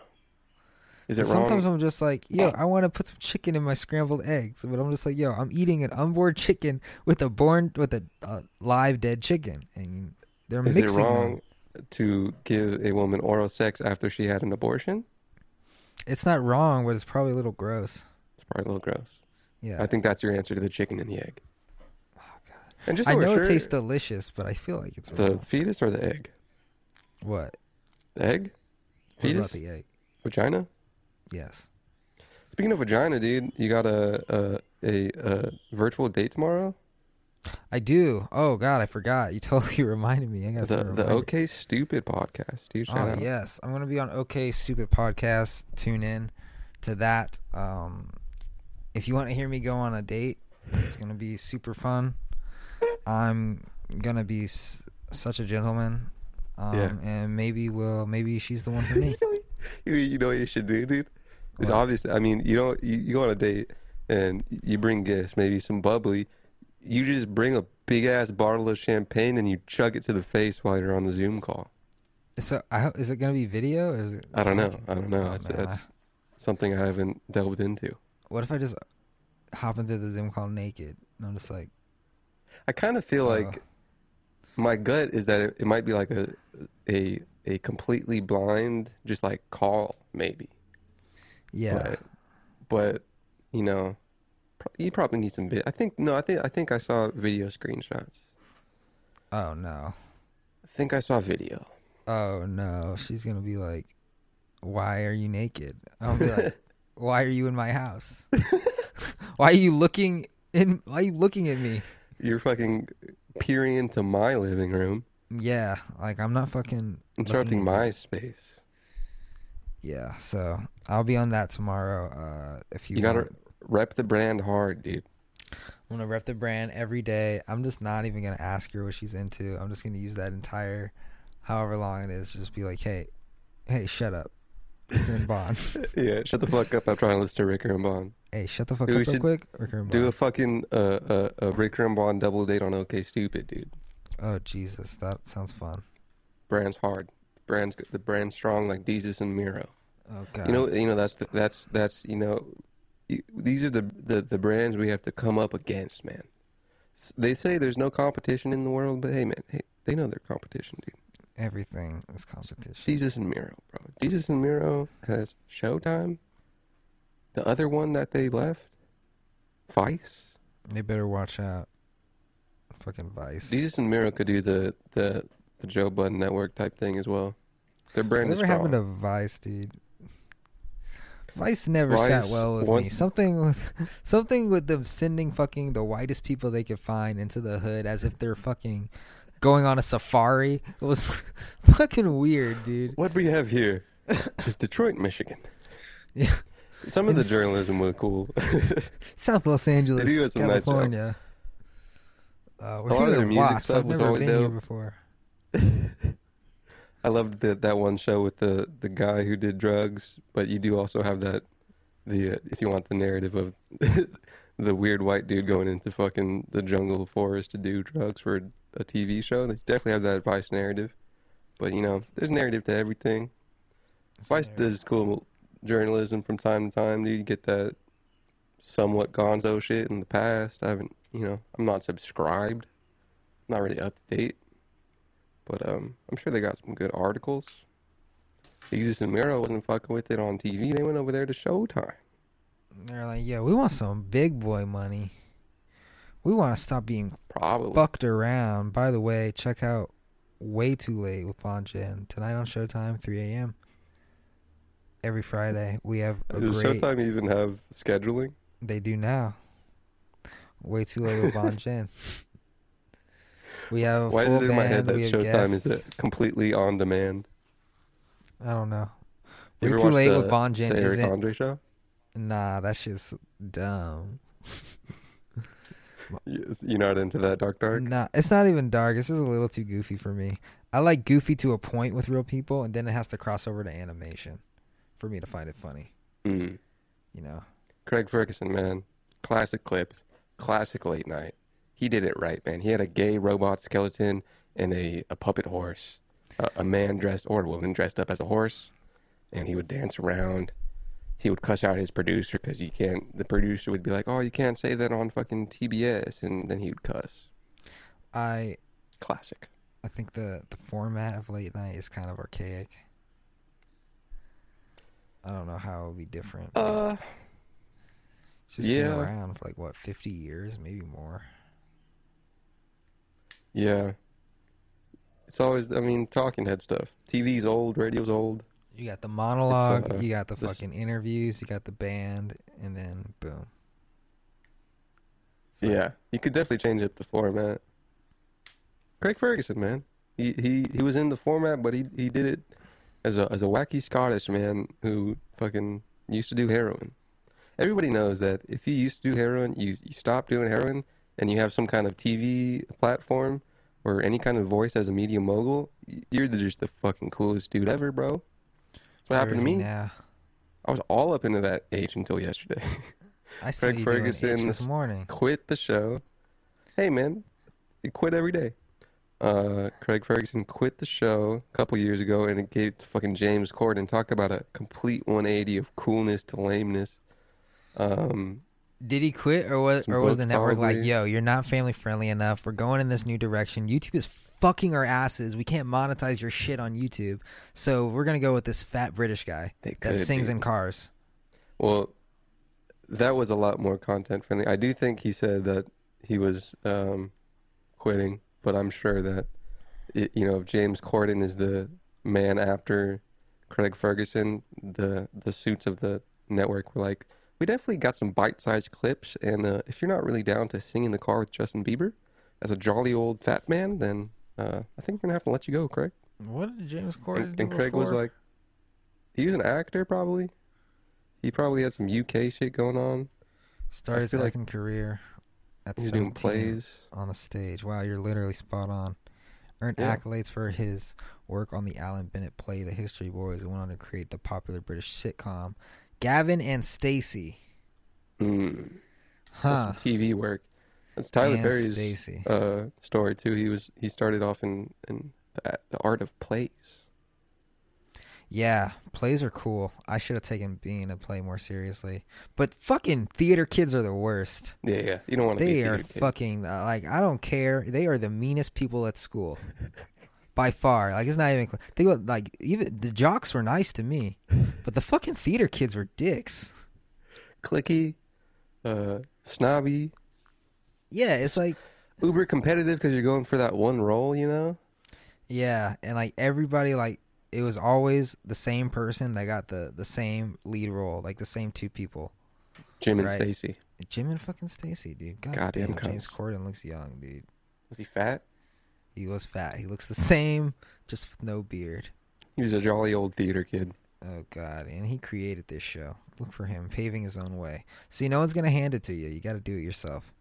Is it Sometimes wrong? I'm just like, yo, I want to put some chicken in my scrambled eggs, but I'm just like, yo, I'm eating an unborn chicken with a born with a uh, live dead chicken, and they're Is it wrong them. to give a woman oral sex after she had an abortion? It's not wrong, but it's probably a little gross. It's probably a little gross. Yeah, I think that's your answer to the chicken and the egg. Oh god, And just I so we're know sure, it tastes delicious, but I feel like it's the wrong. fetus or the egg? What? The egg? What about Fetus? the egg? Vagina? Yes. Speaking of vagina, dude, you got a a, a, a virtual date tomorrow. I do. Oh God, I forgot. You totally reminded me. I got The the. OK Stupid podcast, dude. Shout Oh out. yes, I'm gonna be on OK Stupid Podcast. Tune in to that. Um, if you want to hear me go on a date, it's gonna be super fun. I'm gonna be s- such a gentleman. Um, Yeah. and maybe we'll maybe she's the one for me. you, you know what you should do, dude? It's What? obvious. I mean, you know, you, you go on a date and you bring gifts, maybe some bubbly. You just bring a big ass bottle of champagne and you chug it to the face while you're on the Zoom call. so I, is it gonna be video or is it? I don't know. I don't know. Oh, That's, that's something I haven't delved into. What if I just hop into the Zoom call naked? And I'm just like, I kind of feel Uh. like my gut is that it, it might be like a a a completely blind, just like call maybe. yeah. But, but you know, you probably need some. I think no. I think I think I saw video screenshots. Oh no. I think I saw video. Oh no, she's gonna be like, "Why are you naked?" I'll be like, "Why are you in my house? why are you looking in? Why are you looking at me?" You're fucking peering into my living room, Yeah, like I'm not fucking interrupting at my space. Yeah, so I'll be on that tomorrow. Uh, if you, You gotta want. Rep the brand hard, dude. I'm gonna rep the brand every day. I'm just not even gonna ask her what she's into. I'm just gonna use that entire, however long it is, to just be like, "Hey, hey, shut up, Ricker and Bond. yeah, shut the fuck up. I'm trying to listen to Ricker and Bond. hey, shut the fuck Dude, up real quick, Ricker and Bond. Do a fucking uh, uh, a Ricker and Bond double date on OK Stupid, dude. oh Jesus, that sounds fun. Brand's hard. Brand's. The brand's strong like Desus and Mero. Oh God. You know, you know that's the, that's that's you know, these are the, the the brands we have to come up against, man. They say there's no competition in the world, but hey, man, hey, they know their competition, dude. everything is competition. Desus and Mero, bro. Desus and Mero has Showtime. The other one that they left, Vice. They better watch out. Fucking Vice. Desus and Mero could do the the the Joe Budden Network type thing as well. Their brand Whatever is strong. happened to Vice, dude? Vice never sat well with me. Something with something with them sending fucking the whitest people they could find into the hood as if they're fucking going on a safari. It was fucking weird, dude. What we have here is Detroit, Michigan. Yeah. Some of the journalism was cool. South Los Angeles, do us a match up. California. Uh, we're A lot here of music watch. I've never been here before. I loved the, that one show with the the guy who did drugs, but you do also have that the uh, if you want the narrative of the weird white dude going into fucking the jungle forest to do drugs for a TV show. They definitely have that Vice narrative, but you know, there's narrative to everything. Vice does cool journalism from time to time. You get that somewhat gonzo shit in the past. I haven't, you know, I'm not subscribed, not really up to date. But um, I'm sure they got some good articles. Desus and Mero wasn't fucking with it on TV. They went over there to Showtime. They're like, yeah, we want some big boy money. We want to stop being Probably. fucked around. By the way, check out Way Too Late with Bon Bonjen tonight on Showtime, 3 a.m. Every Friday, we have a Does great. Showtime even have scheduling? They do now. Way Too Late with Bon Bonjen. We have a Why full is it in my head that we have Showtime is it completely on demand? I don't know. You ever Too watch Late the- with Bonjen the Eric isn't. Andre show? Nah, that shit's dumb. You- You're not into that dark dark? Nah, it's not even dark. It's just a little too goofy for me. I like goofy to a point with real people, and then it has to cross over to animation for me to find it funny. Mm. You know, Craig Ferguson, man, classic clips, classic late night. He did it right, man. He had a gay robot skeleton and a, a puppet horse, a, a man dressed or a woman dressed up as a horse, and he would dance around. He would cuss out his producer because you can't. The producer would be like, "Oh, you can't say that on fucking TBS," and then he would cuss. I Classic. I think the the format of late night is kind of archaic. I don't know how it would be different. Uh, it's just been around for like what fifty years, maybe more. Yeah. It's always, I mean, talking head stuff. TV's old, radio's old. You got the monologue, uh, you got the this- fucking interviews, you got the band, and then boom. Like- Yeah, you could definitely change up the format. Craig Ferguson, man, he he he was in the format, but he he did it as a as a wacky Scottish man who fucking used to do heroin. Everybody knows that if you used to do heroin, you you stop doing heroin, and you have some kind of TV platform or any kind of voice as a media mogul, you're just the fucking coolest dude ever, bro. That's what Where happened to me. now? I was all up into that age until yesterday. I saw Craig Ferguson this morning. quit the show. Hey man, you quit every day. Uh, Craig Ferguson quit the show a couple years ago, and it gave to fucking James Corden. Talk about a complete 180 of coolness to lameness. Um, Did he quit, or was or was the network like, "Yo, you're not family friendly enough. We're going in this new direction. YouTube is fucking our asses. We can't monetize your shit on YouTube, so we're gonna go with this fat British guy They that sings dude. in cars." well, that was a lot more content friendly. I do think he said that he was um, quitting, but I'm sure that it, you know if James Corden is the man after Craig Ferguson, the the suits of the network were like, we definitely got some bite-sized clips, and uh, if you're not really down to sing in the car with Justin Bieber as a jolly old fat man, then uh, I think we're gonna have to let you go, Craig. What did James Corden And, do and Craig was like, he was an actor probably. He probably had some UK shit going on. started his feel like acting career at He's doing plays. on the stage. Wow, you're literally spot on. Earned Yeah. accolades for his work on the Alan Bennett play The History Boys and went on to create the popular British sitcom Gavin and Stacey. Mm. Huh. Some TV work. That's Tyler And Perry's uh, story too. He was he started off in in the, the art of plays. Yeah, plays are cool. I should have taken being a play more seriously. But fucking theater kids are the worst. Yeah, yeah. You don't want to be. They a are theater kid. fucking uh, like I don't care. They are the meanest people at school, by far. Like it's not even. cl- Think about like even the jocks were nice to me, but the fucking theater kids were dicks. clicky, uh, snobby, Yeah, it's like uber competitive because you're going for that one role. You know. yeah, and like everybody like it was always the same person that got the the same lead role, like the same two people. Jim and Stacy. Jim and fucking Stacy, dude. God Goddamn damn, James. Corden looks young, dude. Was he fat? He was fat. He looks the same, just with no beard. He was a jolly old theater kid. Oh God! And he created this show. Look for him paving his own way. See, no one's gonna hand it to you. You got to do it yourself,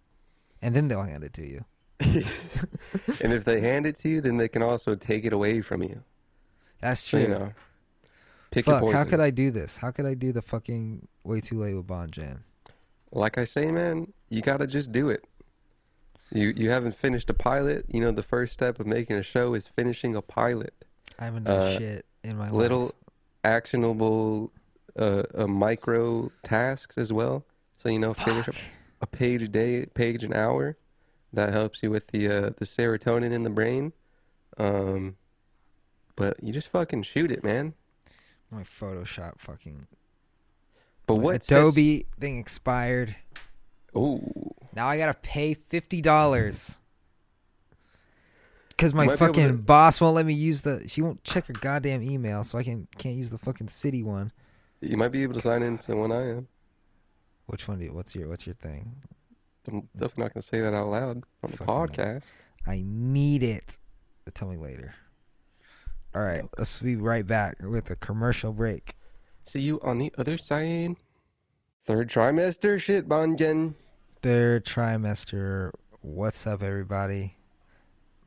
and then they'll hand it to you. and if they hand it to you, then they can also take it away from you. That's So, true. you know, pick Fuck! How could I do this? How could I do the fucking way too late with Bon Jen? like I say, man, you gotta just do it. You you haven't finished a pilot. You know, the first step of making a show is finishing a pilot. I haven't done Uh, shit in my life. Little life. actionable, uh, uh, micro tasks as well. So you know, finish a, a page a day, page an hour. That helps you with the uh, the serotonin in the brain. Um, but you just fucking shoot it, man. My Photoshop fucking But what Adobe thing expired. Oh, Now I gotta pay fifty dollars because my You might be able fucking to- boss won't let me use the. She won't check her goddamn email, so I can can't use the fucking city one. You might be able to sign into the one I am. Which one do you? What's your What's your thing? I'm definitely not to say that out loud on the podcast. I need it. But tell me later. All right, let's be right back with a commercial break. See you on the other side. Third trimester shit, Banjan. Third trimester. What's up, everybody?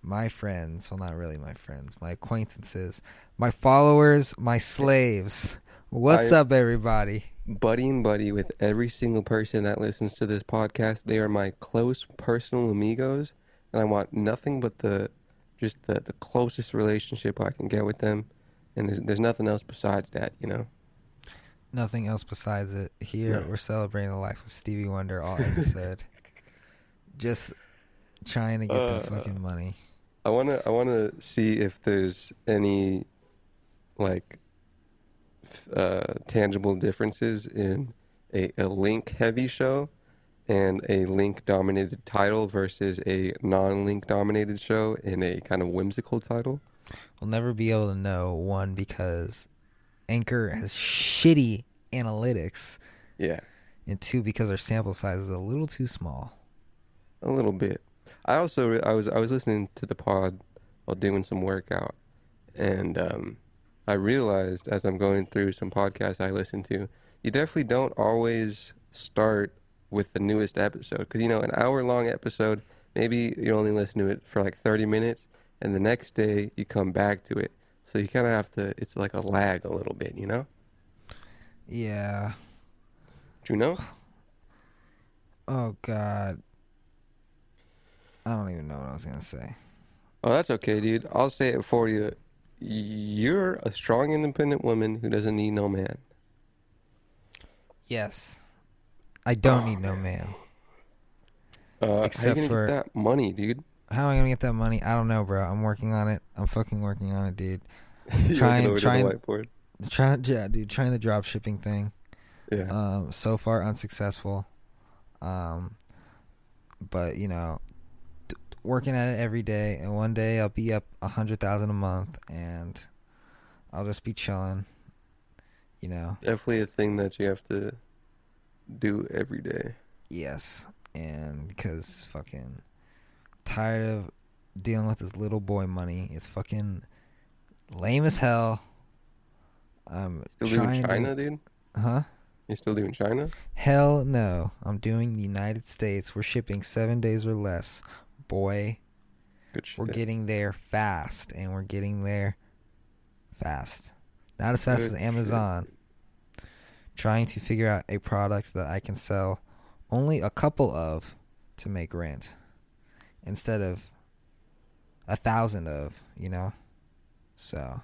My friends, well, not really my friends, my acquaintances, my followers, my slaves. What's I- up, everybody? Buddy and buddy with every single person that listens to this podcast. They are my close personal amigos, and I want nothing but the just the, the closest relationship I can get with them. And there's there's nothing else besides that, you know. Nothing else besides it. Here, No. we're celebrating the life of Stevie Wonder all episode. Just trying to get Uh, the fucking money. I wanna I wanna see if there's any like uh, tangible differences in a, a link heavy show and a link dominated title versus a non link dominated show in a kind of whimsical title. We'll never be able to know one because Anchor has shitty analytics, Yeah, and two because our sample size is a little too small. a little bit. I also I was I was listening to the pod while doing some workout, and um, I realized as I'm going through some podcasts I listen to, you definitely don't always start with the newest episode because you know an hour long episode maybe you only listen to it for like 30 minutes, and the next day you come back to it. So you kind of have to. It's like a lag a little bit, you know. Yeah. Do you know? Oh God. I don't even know what I was gonna say. Oh, that's okay, dude. I'll say it for you. You're a strong, independent woman who doesn't need no man. Yes. I don't need no man. Uh, how Except you gonna for- get that money, dude? How am I gonna get that money? I don't know, bro. I'm working on it. I'm fucking working on it, dude. Trying- looking over to the trying-. Trying, yeah, dude. Trying the drop shipping thing. Yeah. Um, so far unsuccessful. Um, but you know, d- working at it every day, and one day I'll be up a hundred thousand a month, and I'll just be chilling. You know, Definitely a thing that you have to do every day. yes, and because fucking tired of dealing with this little boy money. It's fucking lame as hell. I'm Still China, to, dude? huh? You still doing China? Hell no. I'm doing the United States. We're shipping seven days or less. Boy, Good shit. we're getting there fast, and we're getting there fast. Not as fast Good as shit. Amazon. Trying to figure out a product that I can sell only a couple of to make rent instead of a thousand of, you know? So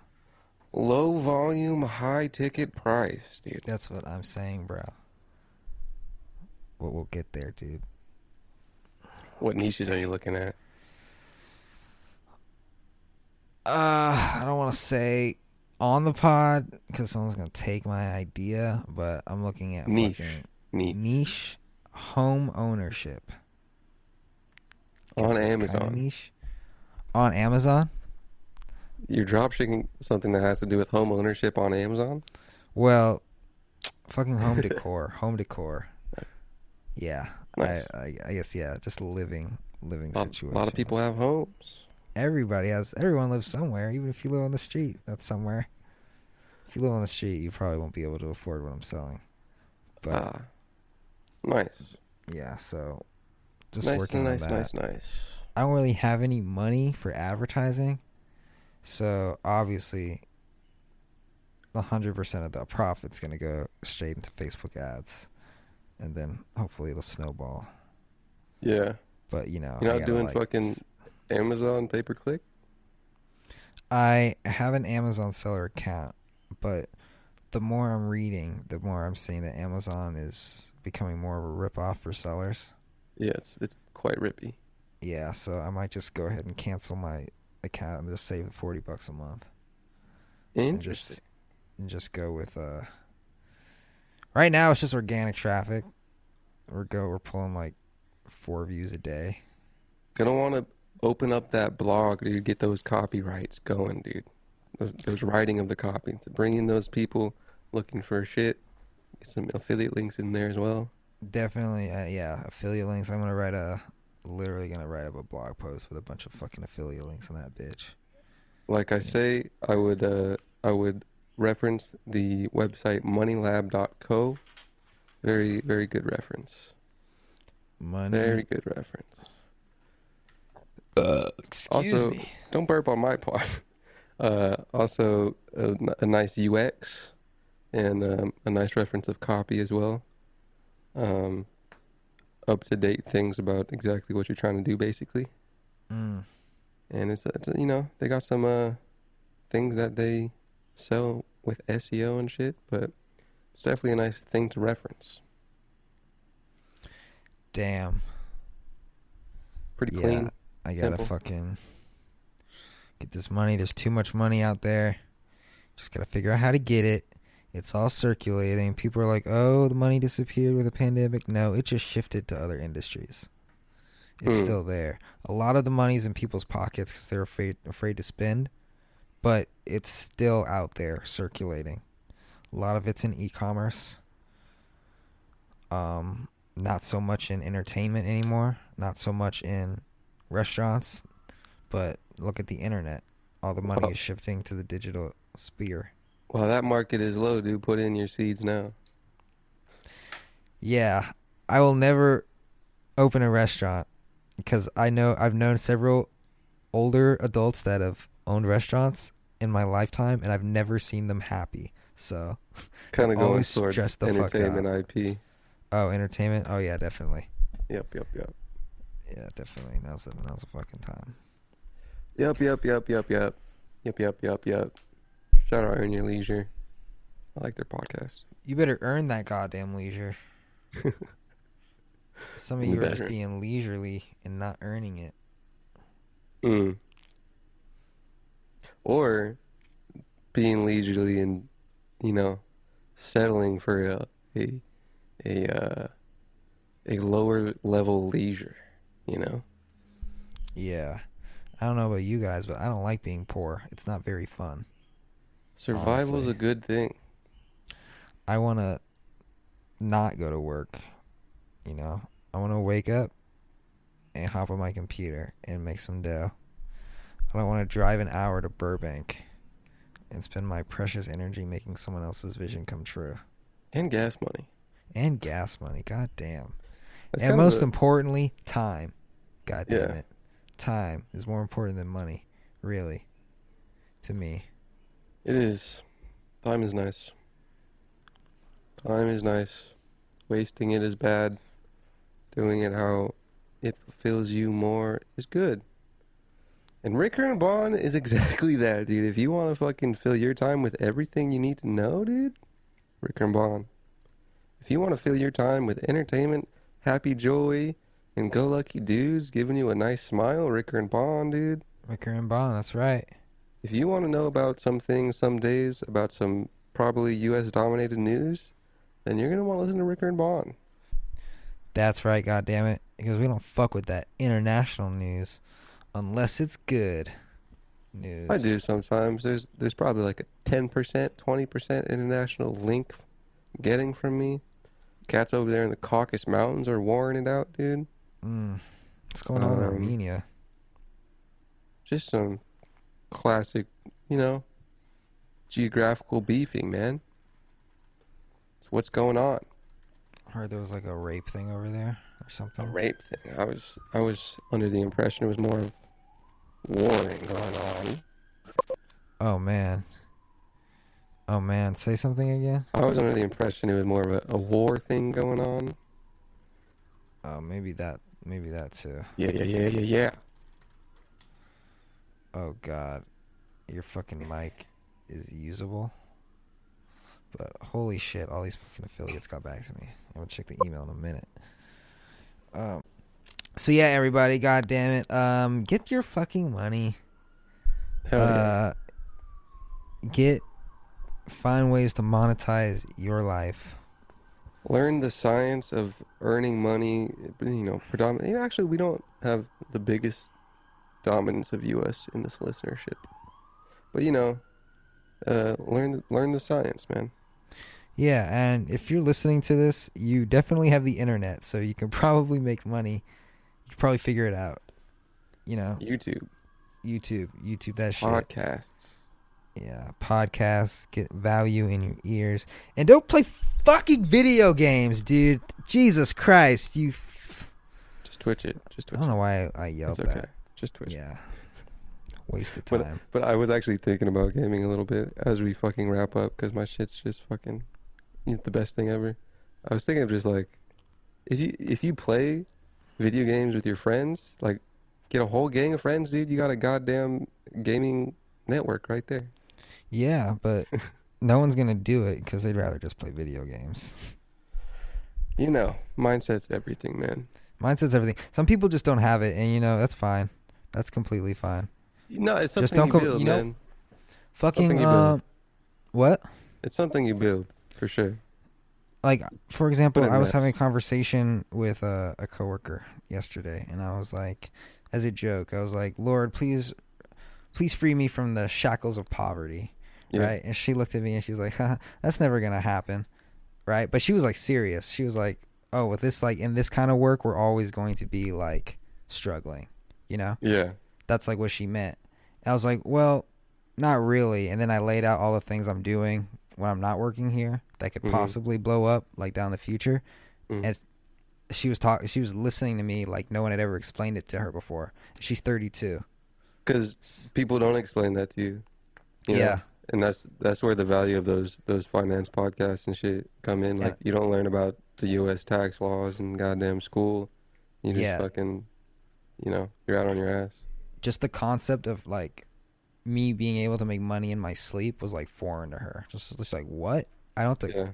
Low volume, high ticket price, dude. that's what I'm saying, bro. Well, we'll get there, dude. What niches are you looking at? Uh, I don't want to say on the pod because someone's gonna take my idea, but I'm looking at Niche. fucking Neat. niche home ownership On Amazon. Niche on Amazon. You're dropshipping something that has to do with home ownership on Amazon? Well, fucking home decor, home decor. Yeah, Nice. I, I I guess yeah, just living living A lot, situation. a lot of people have homes. Everybody has. Everyone lives somewhere. Even if you live on the street, that's somewhere. If you live on the street, you probably won't be able to afford what I'm selling. But Ah, nice. yeah, so just nice, working nice, on that. nice, nice. I don't really have any money for advertising, so obviously, hundred percent of the profit's gonna go straight into Facebook ads, and then hopefully it'll snowball. Yeah. But you know, You're not doing like, fucking Amazon pay per click? I have an Amazon seller account, but the more I'm reading, the more I'm seeing that Amazon is becoming more of a ripoff for sellers. Yeah, it's it's quite rippy. Yeah, so I might just go ahead and cancel my account and just save forty bucks a month. And Interesting. just and just go with uh right now it's just organic traffic. We're go we're pulling like four views a day. Gonna want to open up that blog, dude. Get those copyrights going, dude. Those, those writing of the copy. To bring in those people looking for shit. Get some affiliate links in there as well. Definitely, uh, yeah. Affiliate links. I'm gonna write a, literally gonna write up a blog post with a bunch of fucking affiliate links on that bitch. Like I say, I would uh, I would reference the website moneylab.co. Very very good reference. Money. Very good reference. Uh, excuse also, me. don't burp on my part. Uh, also, a nice UX and um, a nice reference of copy as well. Um, up to date things about exactly what you're trying to do, basically. Mm. And it's, it's you know they got some uh, things that they sell with SEO and shit, but it's definitely a nice thing to reference. Damn. Pretty Yeah, clean. I gotta simple. fucking get this money. There's too much money out there. Just gotta figure out how to get it. It's all circulating. People are like, "Oh, the money disappeared with the pandemic." No, it just shifted to other industries. It's Hmm. still there. A lot of the money's in people's pockets because they're afraid afraid to spend, but it's still out there circulating. A lot of it's in e-commerce. Um, not so much in entertainment anymore. Not so much in restaurants, but look at the internet. All the money Well- is shifting to the digital sphere. Well, that market is low, dude. Put in your seeds now. Yeah, I will never open a restaurant because I know I've known several older adults that have owned restaurants in my lifetime, and I've never seen them happy. So, Kind of going towards the entertainment. IP. oh, entertainment. Oh yeah, definitely. Yep, yep, yep. Yeah, definitely. Now's the now's the fucking time. Yep, yep, yep, yep, yep. Yep, yep, yep, yep. Shout out Earn Your Leisure. I like their podcast. You better earn that goddamn leisure. Some of You you are just being leisurely and not earning it. Mm. Or being leisurely and, you know, settling for a a a, uh, a lower level leisure, you know? Yeah. I don't know about you guys, but I don't like being poor. It's not very fun. Survival is a good thing. I want to not go to work. You know, I want to wake up and hop on my computer and make some dough. I don't want to drive an hour to Burbank and spend my precious energy making someone else's vision come true. And gas money. And gas money, god damn. That's and most a- importantly, time. God damn Yeah. it. Time is more important than money, really. To me. It is. Time is nice. Time is nice. Wasting it is bad. Doing it how it fulfills you more is good. And Ricker and Bond is exactly that, dude. If you want to fucking fill your time with everything you need to know, dude, Ricker and Bond. If you want to fill your time with entertainment, happy joy, and go lucky dudes giving you a nice smile, Ricker and Bond, dude. Ricker and Bond, that's right. If you want to know about some things some days, about some probably U.S. dominated news, then you're going to want to listen to Ricker and Bond. That's right, God damn it. Because we don't fuck with that international news unless it's good news. I do sometimes. There's there's probably like a 10%, 20% international link getting from me. Cats over there in the Caucasus Mountains are warring it out, dude. Mm. What's going on in Um, Armenia? Just some classic, you know, geographical beefing, man. It's what's going on. Heard there was like a rape thing over there or something. a rape thing. I was I was under the impression it was more of warring going on. Oh man. Oh man, say something again. I was under the impression it was more of a, a war thing going on. Oh, maybe that. Maybe that too. Yeah, yeah, yeah, yeah, yeah. Oh god, your fucking mic is usable. But holy shit, all these fucking affiliates got back to me. I'm gonna check the email in a minute. Um. So yeah, everybody, god damn it, um, get your fucking money. Hell yeah. uh, get find ways to monetize your life. learn the science of earning money. You know, predominantly. Actually, we don't have the biggest dominance of U.S. in this listenership, but you know, uh, learn learn the science, man. Yeah, and if you're listening to this, you definitely have the internet, so you can probably make money. You can probably figure it out. You know, YouTube, YouTube, YouTube that shit. podcasts. Yeah, podcasts get value in your ears, and don't play fucking video games, dude. Jesus Christ, you. f- Just twitch it. Just twitch I don't know why I yelled It's okay. that. Just twitch. it. Yeah, waste of time. but I was actually thinking about gaming a little bit as we fucking wrap up because my shit's just fucking the best thing ever. I was thinking of just like if you if you play video games with your friends, like get a whole gang of friends, dude. You got a goddamn gaming network right there. Yeah, but no one's gonna do it because they'd rather just play video games. You know, mindset's everything, man. Mindset's everything. Some people just don't have it, and you know that's fine. That's completely fine. No, it's something Just don't you go- build, you know- man. Fucking you um, what? It's something you build for sure. like for example, I was having a conversation with a, a coworker yesterday, and I was like, as a joke, I was like, "Lord, please, please free me from the shackles of poverty." Yeah. Right? And she looked at me and she was like, "That's never gonna happen." Right? But she was like serious. She was like, "Oh, with this like in this kind of work, we're always going to be like struggling." You know? Yeah. That's like what she meant. I was like, well, not really. And then I laid out all the things I'm doing when I'm not working here that could Mhm. possibly blow up like down the future. Mhm. And she was talking. She was listening to me like no one had ever explained it to her before. She's 32. Because people don't explain that to you. you know? Yeah. And that's that's where the value of those those finance podcasts and shit come in. Like you don't learn about the U.S. tax laws and goddamn school. You just Yeah. fucking, you know, you're out on your ass. Just the concept of like me being able to make money in my sleep was like foreign to her. Just, just like what? I don't to Yeah.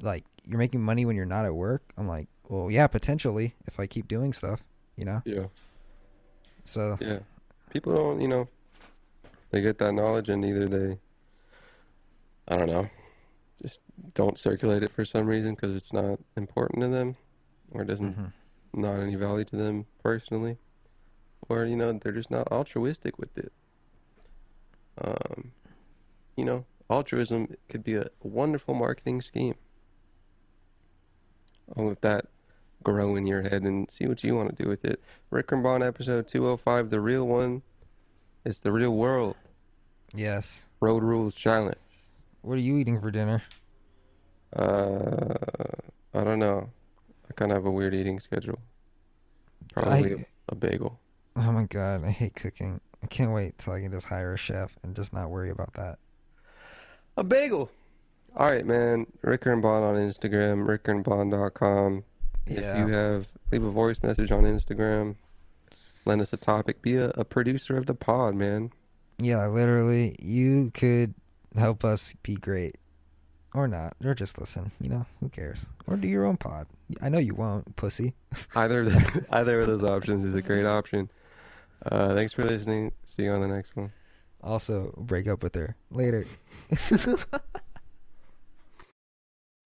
like you're making money when you're not at work. I'm like, well, yeah, potentially if I keep doing stuff, you know. Yeah. So Yeah. People don't, you know, they get that knowledge and either they, I don't know, just don't circulate it for some reason because it's not important to them or doesn't, Mhm. not any value to them personally. Or, you know, they're just not altruistic with it. Um, you know, altruism could be a wonderful marketing scheme. I'll let that grow in your head and see what you want to do with it. Ricker and Bond episode 205, the real one. It's the real world. yes. Road rules challenge. What are you eating for dinner? Uh, I don't know. I kind of have a weird eating schedule. Probably I- a, a bagel. Oh my god, I hate cooking. I can't wait till I can just hire a chef and just not worry about that. A bagel. All right, man. Ricker and Bond on Instagram, rickerandbond.com. If you have, leave a voice message on Instagram. Lend us a topic. Be a, a producer of the pod, man. Yeah, literally, you could help us be great. Or not. Or just listen, you know? Who cares? Or do your own pod. I know you won't, pussy. Either of the, either of those options is a great option. Uh, thanks for listening. See you on the next one. Also, break up with her. Later.